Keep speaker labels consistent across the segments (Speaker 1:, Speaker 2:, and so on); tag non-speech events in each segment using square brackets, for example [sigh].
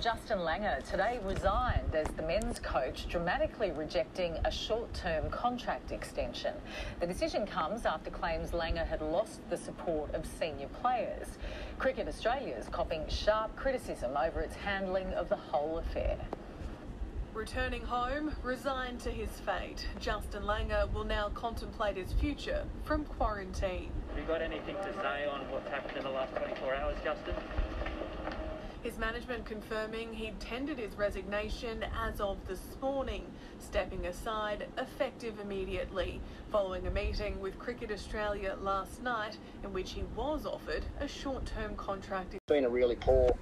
Speaker 1: Justin Langer today resigned as the men's coach, dramatically rejecting a short term contract extension. The decision comes after claims Langer had lost the support of senior players. Cricket Australia is copping sharp criticism over its handling of the whole affair.
Speaker 2: Returning home, resigned to his fate, Justin Langer will now contemplate his future from quarantine.
Speaker 3: Have you got anything to say on what's happened in the last 24 hours, Justin?
Speaker 2: His management confirming he'd tendered his resignation as of this morning, stepping aside effective immediately, following a meeting with Cricket Australia last night in which he was offered a short-term contract.
Speaker 4: It's been a really poor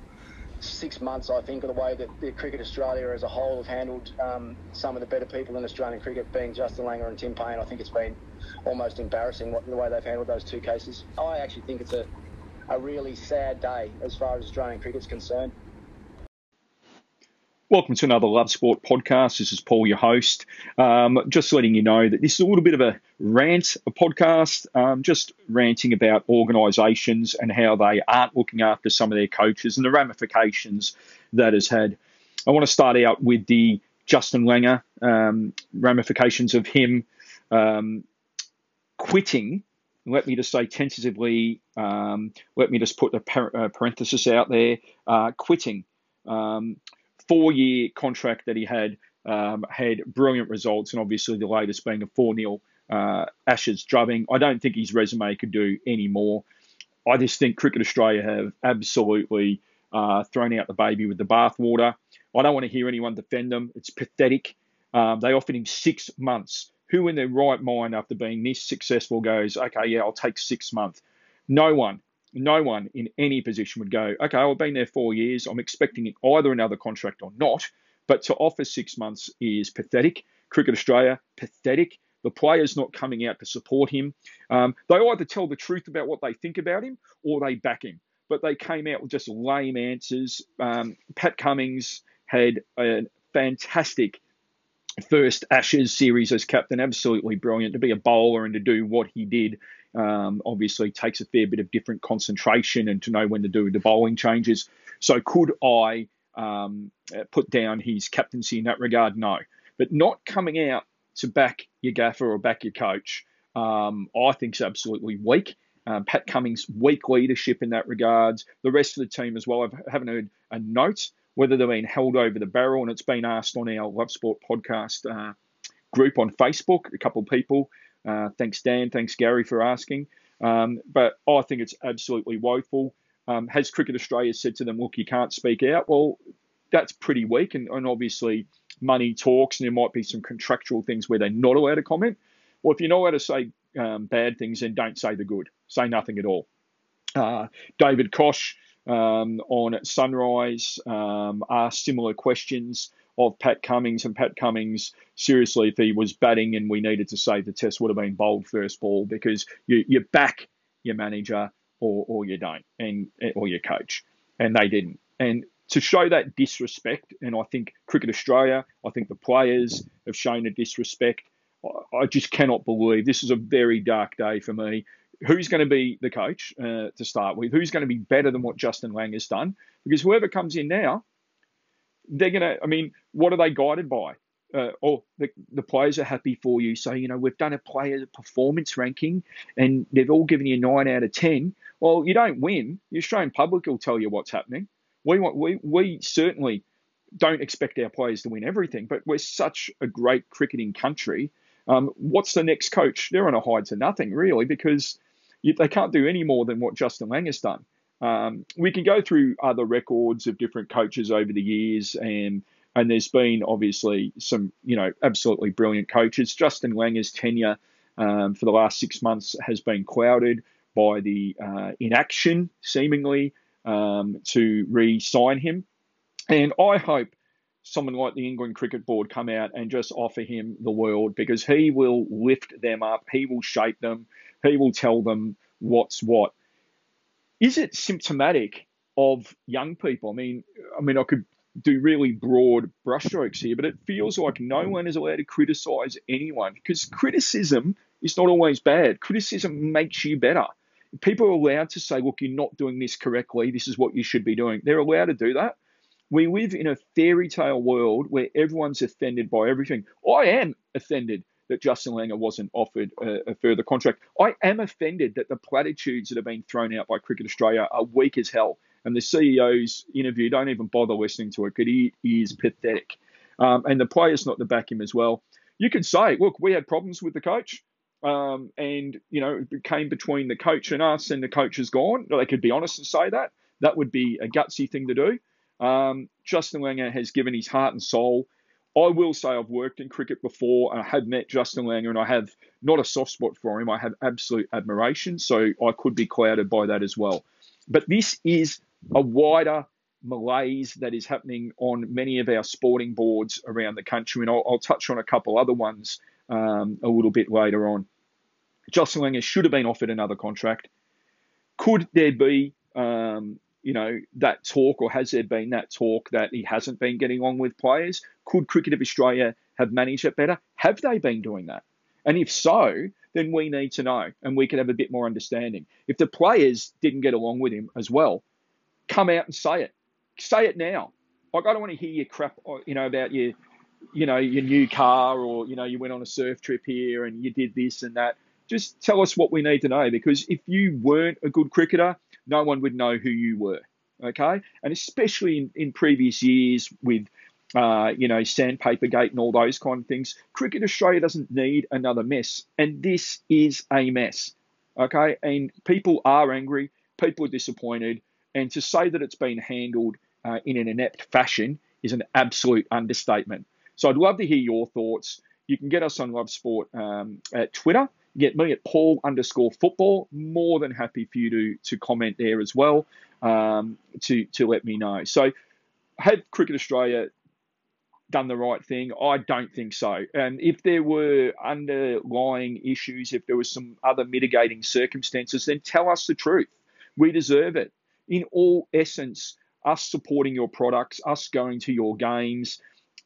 Speaker 4: six months, I think, of the way that the Cricket Australia as a whole have handled um, some of the better people in Australian cricket, being Justin Langer and Tim Paine. I think it's been almost embarrassing what, the way they've handled those two cases. I actually think it's a a really sad day as far as Australian cricket's concerned.
Speaker 5: Welcome to another Love Sport podcast. This is Paul, your host. Um, just letting you know that this is a little bit of a rant a podcast, um, just ranting about organisations and how they aren't looking after some of their coaches and the ramifications that has had. I want to start out with the Justin Langer um, ramifications of him um, quitting let me just say tentatively, um, let me just put a par- uh, parenthesis out there, uh, quitting. Um, four year contract that he had um, had brilliant results, and obviously the latest being a 4 0 uh, Ashes drubbing. I don't think his resume could do any more. I just think Cricket Australia have absolutely uh, thrown out the baby with the bathwater. I don't want to hear anyone defend them. It's pathetic. Um, they offered him six months who in their right mind, after being this successful, goes, okay, yeah, I'll take six months? No one, no one in any position would go, okay, I've been there four years. I'm expecting either another contract or not. But to offer six months is pathetic. Cricket Australia, pathetic. The players not coming out to support him. Um, they either tell the truth about what they think about him or they back him. But they came out with just lame answers. Um, Pat Cummins had a fantastic first Ashes series as captain, absolutely brilliant. To be a bowler and to do what he did, um, obviously takes a fair bit of different concentration and to know when to do the bowling changes. So could I um, put down his captaincy in that regard? No, but not coming out to back your gaffer or back your coach, um, I think is absolutely weak. Um, Pat Cummins' weak leadership in that regards. The rest of the team as well. I haven't heard a note whether they're being held over the barrel. And it's been asked on our Love Sport podcast uh, group on Facebook, a couple of people. Uh, thanks, Dan. Thanks, Gary, for asking. Um, but I think it's absolutely woeful. Um, has Cricket Australia said to them, look, you can't speak out? Well, that's pretty weak. And, and obviously, money talks, and there might be some contractual things where they're not allowed to comment. Well, if you're not allowed to say um, bad things, then don't say the good. Say nothing at all. Uh, David Koch um, on Sunrise um, asked similar questions of Pat Cummins, and Pat Cummins, seriously, if he was batting and we needed to save the test, would have been bowled first ball because you, you back your manager or, or you don't, and or your coach, and they didn't. And to show that disrespect, and I think Cricket Australia, I think the players have shown a disrespect. I just cannot believe this is a very dark day for me who's going to be the coach uh, to start with? Who's going to be better than what Justin Lang has done? Because whoever comes in now, they're going to, I mean, what are they guided by? Uh, or the, the players are happy for you. So, you know, we've done a player performance ranking and they've all given you nine out of 10. Well, you don't win. The Australian public will tell you what's happening. We, want, we, we certainly don't expect our players to win everything, but we're such a great cricketing country. Um, what's the next coach? They're on a hide to nothing, really, because they can't do any more than what Justin Lang has done. Um, we can go through other records of different coaches over the years, and and there's been obviously some you know absolutely brilliant coaches. Justin Langer's tenure um, for the last six months has been clouded by the uh, inaction, seemingly, um, to re-sign him, and I hope someone like the England Cricket Board come out and just offer him the world because he will lift them up, he will shape them. He will tell them what's what. Is it symptomatic of young people? I mean, I mean, I could do really broad brushstrokes here, but it feels like no one is allowed to criticize anyone because criticism is not always bad. Criticism makes you better. People are allowed to say, look, you're not doing this correctly. This is what you should be doing. They're allowed to do that. We live in a fairy tale world where everyone's offended by everything. I am offended that Justin Langer wasn't offered a, a, further contract. I am offended that the platitudes that have been thrown out by Cricket Australia are weak as hell. And the CEO's interview, don't even bother listening to it because he is pathetic. Um, and the players not to back him as well. You can say, look, we had problems with the coach. Um, and, you know, it came between the coach and us, and the coach is gone. They could be honest and say that. That would be a gutsy thing to do. Um, Justin Langer has given his heart and soul. I will say I've worked in cricket before and I have met Justin Langer and I have not a soft spot for him. I have absolute admiration. So I could be clouded by that as well. But this is a wider malaise that is happening on many of our sporting boards around the country. And I'll, I'll touch on a couple other ones um, a little bit later on. Justin Langer should have been offered another contract. Could there be um, you know, that talk, or has there been that talk that he hasn't been getting on with players? Could Cricket of Australia have managed it better? Have they been doing that? And if so, then we need to know and we can have a bit more understanding. If the players didn't get along with him as well, come out and say it. Say it now. Like I don't want to hear your crap, uh, you know, about your, you know, your new car or you know you went on a surf trip here and you did this and that. Just tell us what we need to know because if you weren't a good cricketer, no one would know who you were. Okay, and especially in, in previous years with uh, you know, sandpaper gate and all those kind of things. Cricket Australia doesn't need another mess, and this is a mess. Okay, and people are angry, people are disappointed, and to say that it's been handled uh, in an inept fashion is an absolute understatement. So I'd love to hear your thoughts. You can get us on Love Sport um, at Twitter get me at Paul underscore football. More than happy for you to to comment there as well um, to to let me know. So, have Cricket Australia done the right thing? I don't think so. And if there were underlying issues, if there was some other mitigating circumstances, then tell us the truth. We deserve it. In all essence, us supporting your products, us going to your games,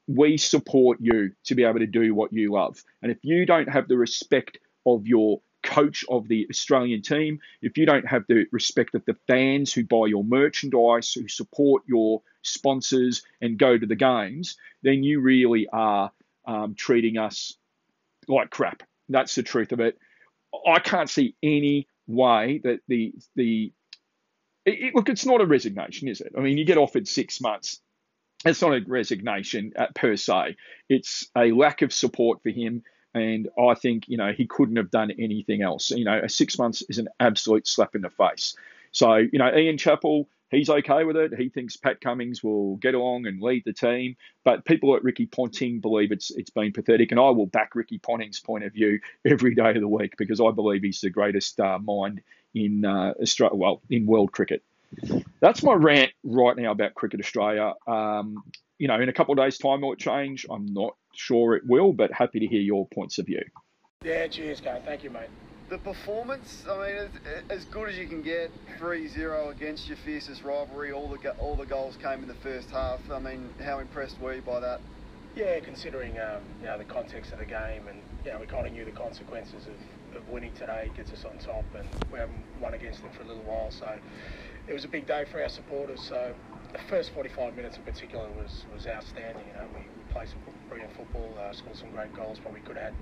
Speaker 5: we support you to be able to do what you love. And if you don't have the respect of your coach of the Australian team, if you don't have the respect of the fans who buy your merchandise, who support your sponsors and go to the games, then you really are um, treating us like crap. That's the truth of it. I can't see any way that the the it, look, it's not a resignation, is it? I mean, you get offered six months. It's not a resignation uh, per se. It's a lack of support for him and I think, you know, he couldn't have done anything else. You know, a six months is an absolute slap in the face. So, you know, Ian Chappell, he's okay with it. He thinks Pat Cummins will get along and lead the team. But people like Ricky Ponting believe it's it's been pathetic, and I will back Ricky Ponting's point of view every day of the week because I believe he's the greatest uh, mind in uh, Australia, well, in world cricket. That's my rant right now about Cricket Australia. Um, you know, in a couple of days' time, it'll it change? I'm not sure it will, but happy to hear your points of view.
Speaker 6: Yeah, cheers, Kane. Thank you, mate.
Speaker 7: The performance, I mean, as good as you can get, 3-0 against your fiercest rivalry. All the all the goals came in the first half. I mean, how impressed were you by that?
Speaker 6: Yeah, considering um, you know the context of the game, and you know we kind of knew the consequences of, of winning today gets us on top, and we haven't won against them for a little while, so it was a big day for our supporters. So the first 45 minutes in particular was was outstanding. You know, we, we played some brilliant football, uh, scored some great goals. Probably could have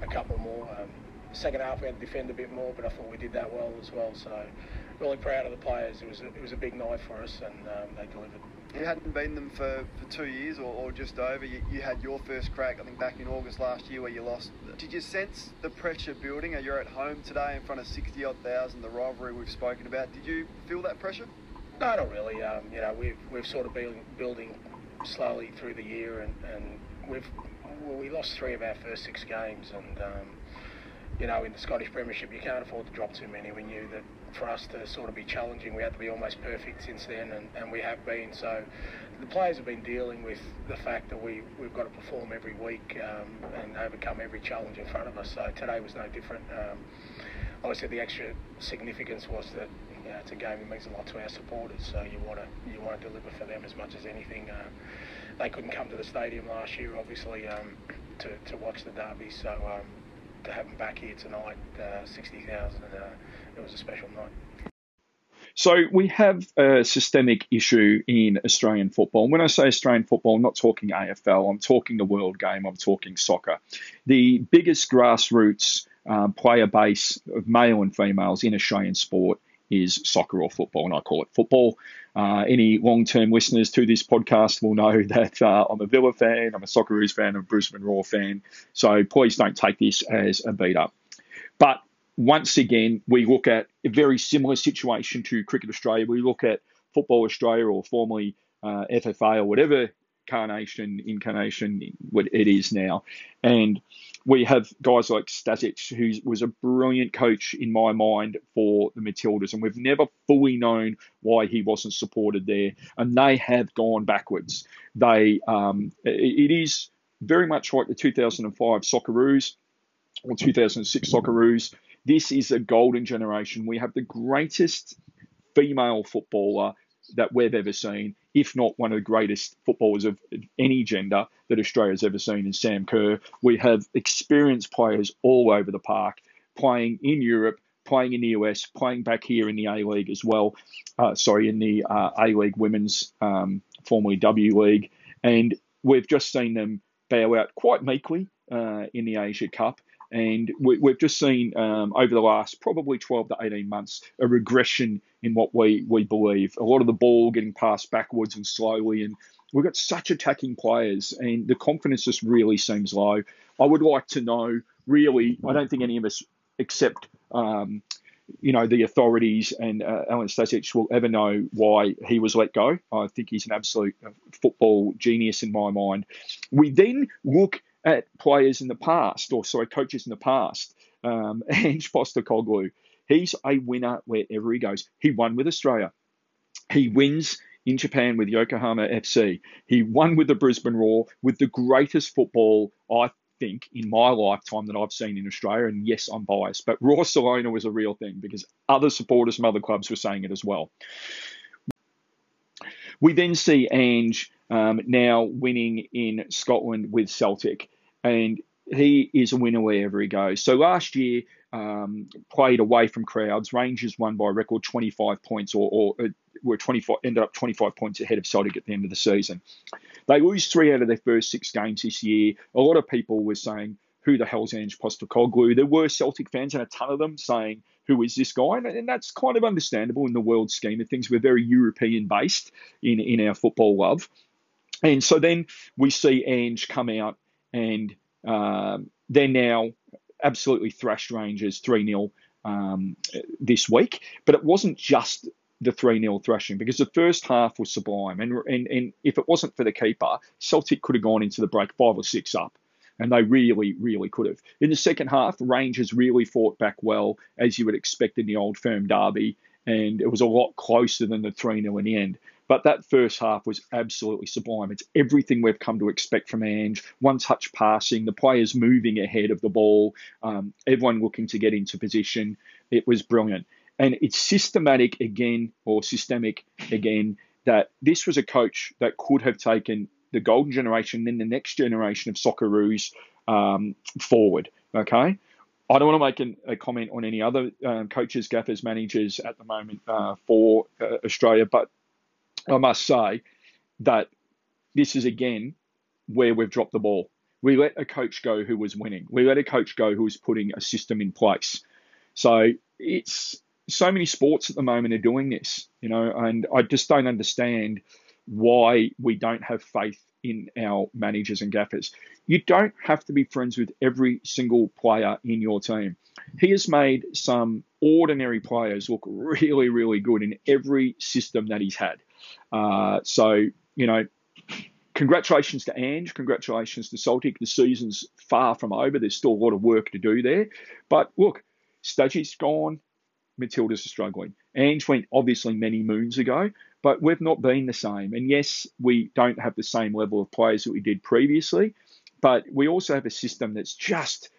Speaker 6: had a couple more. Um, second half we had to defend a bit more, but I thought we did that well as well. So really proud of the players. It was a, it was a big night for us, and um, they delivered.
Speaker 7: You hadn't beaten them for, for two years or, or just over. You, you, had your first crack, I think, back in August last year where you lost. Did you sense the pressure building? Are You're at home today in front of 60 odd thousand, the rivalry we've spoken about. Did you feel that pressure?
Speaker 6: No, not really. Um, you know, we've we've sort of been building slowly through the year, and, and we've well, we lost three of our first six games, and um, you know, in the Scottish Premiership, you can't afford to drop too many. We knew that for us to sort of be challenging, we had to be almost perfect since then, and, and we have been. So the players have been dealing with the fact that we, we've got to perform every week um, and overcome every challenge in front of us. So today was no different. Um, obviously, the extra significance was that it's a game that means a lot to our supporters. So you want to you want to deliver for them as much as anything. Uh, they couldn't come to the stadium last year, obviously, um, to, to watch the derby. So um, to have them back here tonight, uh, 60,000, uh, it was a special night.
Speaker 5: So we have a systemic issue in Australian football. And when I say Australian football, I'm not talking AFL, I'm talking the world game, I'm talking soccer. The biggest grassroots um, player base of male and females in Australian sport is soccer or football, and I call it football. Uh, any long term listeners to this podcast will know [laughs] that uh, I'm a Villa fan, I'm a Socceroos fan, I'm a Brisbane Roar fan. So please don't take this as a beat up. But once again, we look at a very similar situation to Cricket Australia. We look at Football Australia or formerly uh, FFA or whatever carnation, incarnation what it is now. And we have guys like Stajcic, who was a brilliant coach in my mind for the Matildas, and we've never fully known why he wasn't supported there. And they have gone backwards. They, um, it is very much like the 2005 Socceroos or 2006 Socceroos this is a golden generation. We have the greatest female footballer that we've ever seen, if not one of the greatest footballers of any gender that Australia's ever seen in Sam Kerr. We have experienced players all over the park, playing in Europe, playing in the US, playing back here in the A League as well. Uh, sorry, in the uh, A League Women's, um, formerly W League. And we've just seen them bow out quite meekly uh, in the Asia Cup. And we, have just seen um, over the last probably 12 to 18 months a regression in what we, we believe. A lot of the ball getting passed backwards and slowly. And we've got such attacking players, and the confidence just really seems low. I would like to know, really, I don't think any of us except. Um, you know, the authorities and uh, Alen Stajcic will ever know why he was let go. I think he's an absolute uh, football genius in my mind. We then look at players in the past, or sorry, coaches in the past. Um, [laughs] Ange Postecoglou, he's a winner wherever he goes. He won with Australia. He wins in Japan with Yokohama FC. He won with the Brisbane Roar with the greatest football I think in my lifetime that I've seen in Australia. And yes, I'm biased, but Roarcelona was a real thing because other supporters from other clubs were saying it as well. We then see Ange um, now winning in Scotland with Celtic and he is a winner wherever he goes. So last year, um, played away from crowds. Rangers won by record 25 points, or, or uh, were 25 ended up 25 points ahead of Celtic at the end of the season. They lose three out of their first six games this year. A lot of people were saying, "Who the hell's Ange Postecoglou?" There were Celtic fans and a ton of them saying, "Who is this guy?" And, that's kind of understandable in the world scheme of things. We're very European based in in our football love. And so then we see Ange come out and um, they're now absolutely thrashed Rangers 3 0 um, this week. But it wasn't just the 3 0 thrashing because the first half was sublime. And, and, and if it wasn't for the keeper, Celtic could have gone into the break five or six up. And they really, really could have. In the second half, Rangers really fought back well, as you would expect in the old firm derby. And it was a lot closer than the 3 0 in the end. But that first half was absolutely sublime. It's everything we've come to expect from Ange. One touch passing, the players moving ahead of the ball, um, everyone looking to get into position. It was brilliant. And it's systematic again, or systemic again, that this was a coach that could have taken the golden generation, then the next generation of Socceroos um, forward. Okay. I don't want to make an, a comment on any other um, coaches, gaffers, managers at the moment uh, for uh, Australia, but I must say that this is again where we've dropped the ball. We let a coach go who was winning. We let a coach go who was putting a system in place. So it's so many sports at the moment are doing this, you know, and I just don't understand why we don't have faith in our managers and gaffers. You don't have to be friends with every single player in your team. He has made some ordinary players look [laughs] really, really good in every system that he's had. Uh, so, you know, congratulations to Ange, congratulations to Celtic. The season's far from over. There's still a lot of work to do there. But look, Stajcic's gone, Matilda's are struggling. Ange went obviously many moons ago, but we've not been the same. And yes, we don't have the same level of players that we did previously, but we also have a system that's just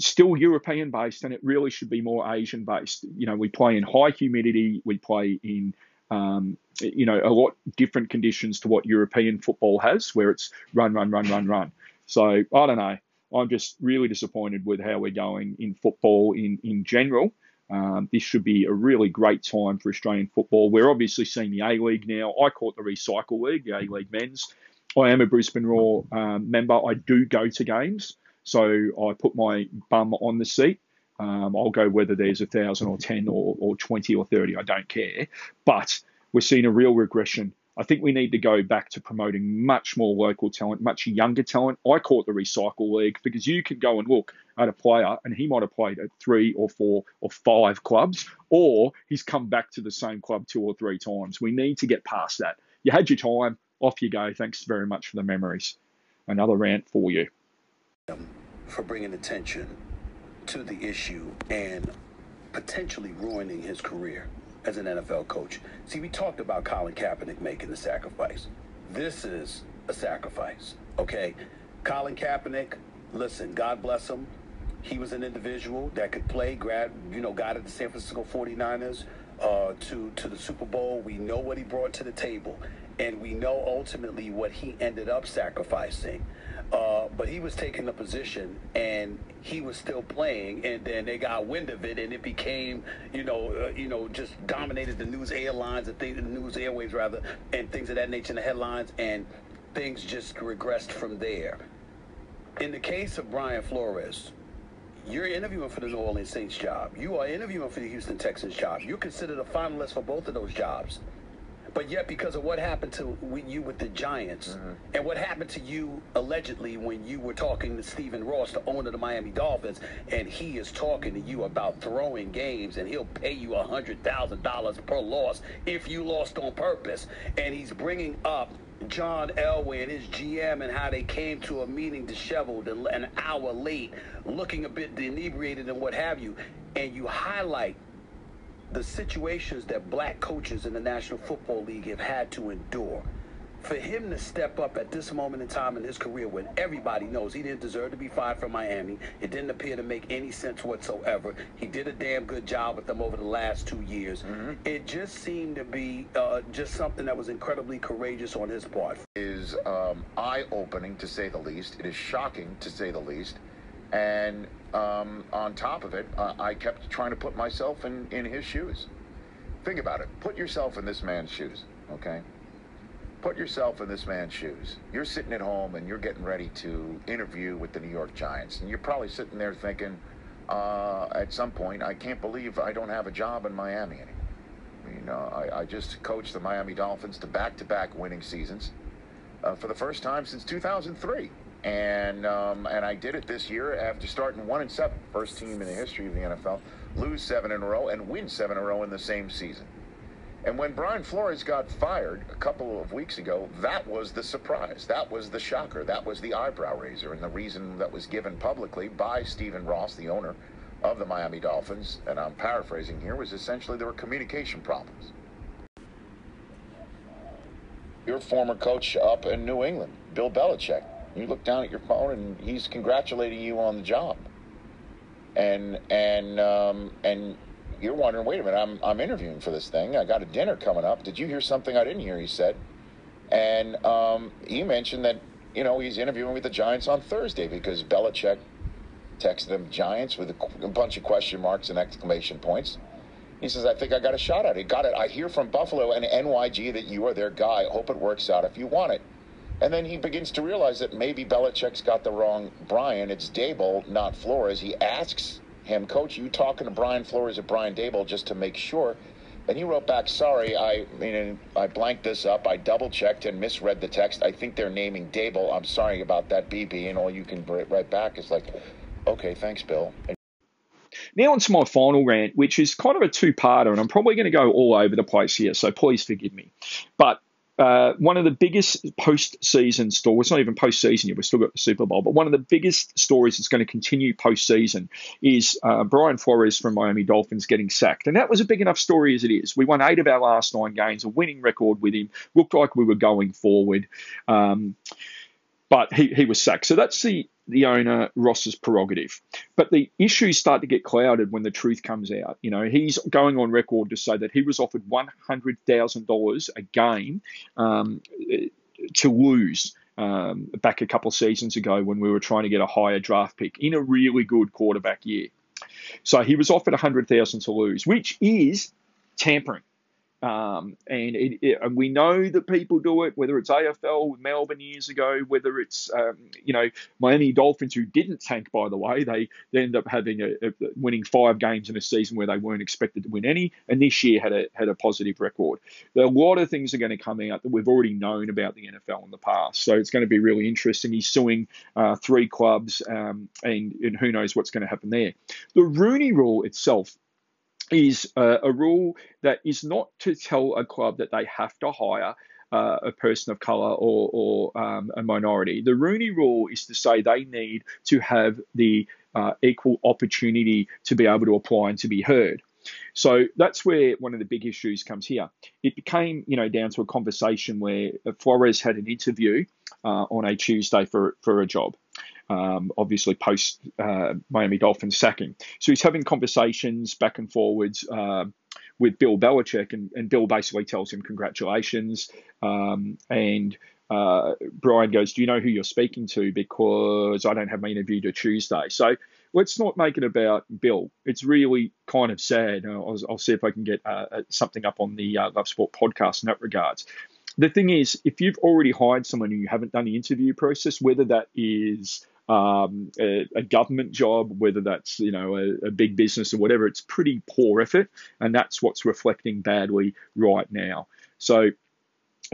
Speaker 5: still European based and it really should be more Asian based. You know, we play in high humidity, we play in um, you know, a lot different conditions to what European football has, where it's run, run, run, run, run. So I don't know. I'm just really disappointed with how we're going in football in in general. Um, this should be a really great time for Australian football. We're obviously seeing the A League now. I caught the Recycle League, the A League men's. I am a Brisbane Roar um, member. I do go to games, so I put my bum on the seat. Um, I'll go whether there's a thousand or ten or, or twenty or thirty. I don't care. But we're seeing a real regression. I think we need to go back to promoting much more local talent, much younger talent. I call it the recycle league because you can go and look at a player and he might have played at three or four or five clubs, or he's come back to the same club two or three times. We need to get past that. You had your time, off you go. Thanks very much for the memories. Another rant for you.
Speaker 8: For bringing attention to the issue and potentially ruining his career as an NFL coach. See, we talked about Colin Kaepernick making the sacrifice. This is a sacrifice, okay? Colin Kaepernick, listen, God bless him. He was an individual that could play, grad, you know, got at the San Francisco 49ers uh, to, to the Super Bowl. We know what he brought to the table, and we know ultimately what he ended up sacrificing. Uh, but he was taking the position and he was still playing, and then they got wind of it, and it became, you know, uh, you know, just dominated the news airlines and the news airways rather, and things of that nature in the headlines, and things just regressed from there. In the case of Brian Flores, you're interviewing for the New Orleans Saints job. You are interviewing for the Houston Texans job. You're considered a finalist for both of those jobs. But yet, because of what happened to you with the Giants, mm-hmm. and what happened to you allegedly when you were talking to Stephen Ross, the owner of the Miami Dolphins, and he is talking to you about throwing games, and he'll pay you a hundred thousand dollars per loss if you lost on purpose, and he's bringing up John Elway and his GM and how they came to a meeting disheveled and an hour late, looking a bit inebriated and what have you, and you highlight the situations that black coaches in the National Football League have had to endure. For him to step up at this moment in time in his career when everybody knows he didn't deserve to be fired from Miami, it didn't appear to make any sense whatsoever. He did a damn good job with them over the last two years. Mm-hmm. It just seemed to be uh, just something that was incredibly courageous on his part.
Speaker 9: Is um, eye opening to say the least. It is shocking to say the least. And um, on top of it, uh, I kept trying to put myself in, in his shoes. Think about it. Put yourself in this man's shoes, okay? Put yourself in this man's shoes. You're sitting at home and you're getting ready to interview with the New York Giants. And you're probably sitting there thinking, uh, at some point, I can't believe I don't have a job in Miami anymore. Know, I, I just coached the Miami Dolphins to back to back winning seasons uh, for the first time since 2003 and um, and I did it this year after starting one and seven, first team in the history of the NFL, lose seven in a row and win seven in a row in the same season. And when Brian Flores got fired a couple of weeks ago, that was the surprise. That was the shocker. That was the eyebrow raiser. And the reason that was given publicly by Stephen Ross, the owner of the Miami Dolphins, and I'm paraphrasing here, was essentially there were communication problems. Your former coach up in New England, Bill Belichick, you look down at your phone and he's congratulating you on the job. And and um, and you're wondering, wait a minute, I'm I'm interviewing for this thing. I got a dinner coming up. Did you hear something I didn't hear? He said, and um, he mentioned that you know he's interviewing with the Giants on Thursday because Belichick texted him Giants with a, a bunch of question marks and exclamation points. He says, I think I got a shot at it. Got it. I hear from Buffalo and NYG that you are their guy. Hope it works out if you want it. And then he begins to realize that maybe Belichick's got the wrong Brian. It's Daboll, not Flores. He asks him, Coach, you talking to Brian Flores or Brian Daboll just to make sure? And he wrote back, sorry, I, mean, I blanked this up. I double checked and misread the text. I think they're naming Daboll. I'm sorry about that, BB. And all you can write back is like, okay, thanks, Bill.
Speaker 5: Now on to my final rant, which is kind of a two-parter, and I'm probably going to go all over the place here, so please forgive me. But uh, one of the biggest post-season stories, not even post-season yet, we've still got the Super Bowl, but one of the biggest stories that's going to continue post-season is uh, Brian Flores from Miami Dolphins getting sacked. And that was a big enough story as it is. We won eight of our last nine games, a winning record with him, looked like we were going forward. Um, but he, he was sacked. So that's the the owner Ross's prerogative. But the issues start to get clouded when the truth comes out. You know, he's going on record to say that he was offered one hundred thousand dollars a game um, to lose. Um, back a couple seasons ago when we were trying to get a higher draft pick in a really good quarterback year. So he was offered 100,000 to lose, which is tampering. Um, and, it, it, we know that people do it, whether it's AFL with Melbourne years ago, whether it's um, you know Miami Dolphins who didn't tank by the way, they, they end up having a, a, winning five games in a season where they weren't expected to win any, and this year had a had a positive record. There are a lot of things are going to come out that we've already known about the NFL in the past, so it's going to be really interesting. He's suing uh, three clubs, um, and and who knows what's going to happen there. The Rooney Rule itself is uh, a rule that is not to tell a club that they have to hire uh, a person of colour or, or um, a minority. The Rooney Rule is to say they need to have the uh, equal opportunity to be able to apply and to be heard. So that's where one of the big issues comes here. It became, you know, down to a conversation where Flores had an interview uh, on a Tuesday for for a job, um, obviously post uh, Miami Dolphins sacking. So he's having conversations back and forwards uh, with Bill Belichick, and, and, Bill basically tells him congratulations. Um, and uh, Brian goes, "Do you know who you're speaking to? Because I don't have my interview to Tuesday." So let's not make it about Bill. It's really kind of sad. I'll, I'll see if I can get uh, uh, something up on the Love Sport podcast in that regards the thing is, if you've already hired someone and you haven't done the interview process, whether that is um, a, a, government job, whether that's you know a, a, big business or whatever, it's pretty poor effort, and that's what's reflecting badly right now. So.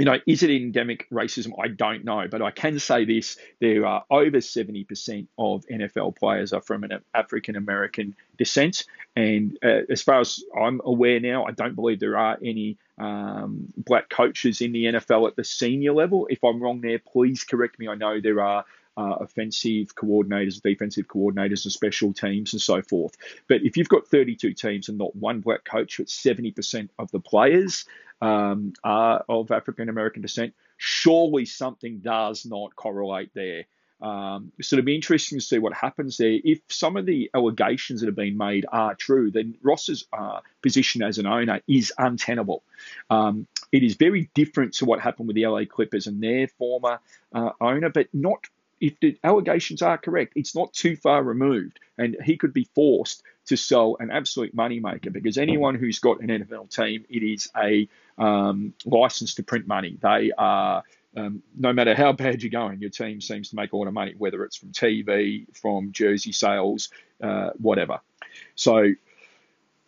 Speaker 5: You know, is it endemic racism? I don't know, but I can say this: there are over 70% of NFL players are from an African American descent, and uh, as far as I'm aware now, I don't believe there are any um, black coaches in the NFL at the senior level. If I'm wrong there, please correct me. I know there are uh, offensive coordinators, defensive coordinators, and special teams, and so forth. But if you've got 32 teams and not one black coach, but 70% of the players um, are of African American descent, surely something does not correlate there. Um, so it'll be interesting to see what happens there. If some of the allegations that have been made are true, then Ross's uh, position as an owner is untenable. Um, it is very different to what happened with the LA Clippers and their former uh, owner, but not if the allegations are correct, it's not too far removed, and he could be forced to sell an absolute moneymaker because anyone who's got an NFL team, it is a um, license to print money. They are um, no matter how bad you're going, your team seems to make a lot of money, whether it's from TV, from jersey sales, uh, whatever. So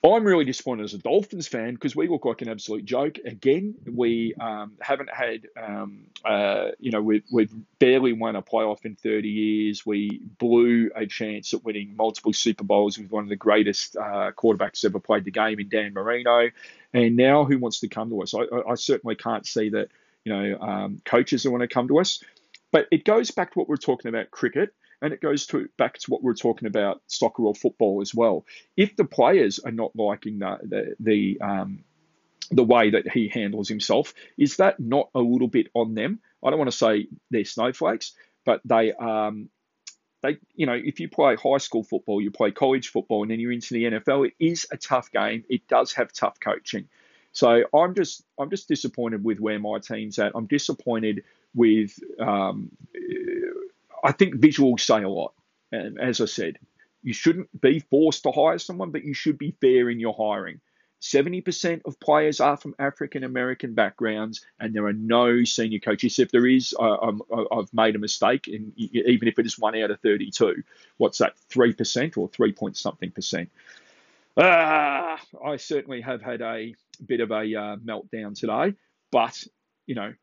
Speaker 5: I'm really disappointed as a Dolphins fan because we look like an absolute joke. Again, we um, haven't had, um, uh, you know, we've, we've barely won a playoff in 30 years. We blew a chance at winning multiple Super Bowls with one of the greatest uh, quarterbacks ever played the game in Dan Marino. And now who wants to come to us? I, I certainly can't see that you know, um, coaches that want to come to us. But it goes back to what we are talking about cricket, and it goes to back to what we are talking about soccer or football as well. If the players are not liking the the, the um, the way that he handles himself, is that not a little bit on them? I don't want to say they're snowflakes, but they um, they you know if you play high school football, you play college football, and then you're into the NFL, it is a tough game. It does have tough coaching. So I'm just I'm just disappointed with where my team's at. I'm disappointed with um, I think visuals say a lot. And as I said, you shouldn't be forced to hire someone, but you should be fair in your hiring. 70% of players are from African American backgrounds, and there are no senior coaches. If there is, I, have made a mistake, and even if it is one out of 32, what's that, 3% or 3 point something percent? Uh, I certainly have had a bit of a uh, meltdown today, but you know,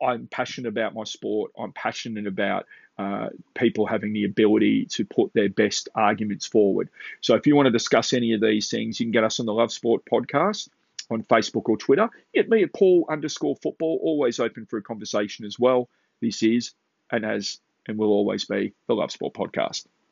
Speaker 5: I'm passionate about my sport. I'm passionate about uh, people having the ability to put their best arguments forward. So if you want to discuss any of these things, you can get us on the Love Sport podcast on Facebook or Twitter. Get me at Paul underscore football, always open for a conversation as well. This is and has and will always be the Love Sport podcast.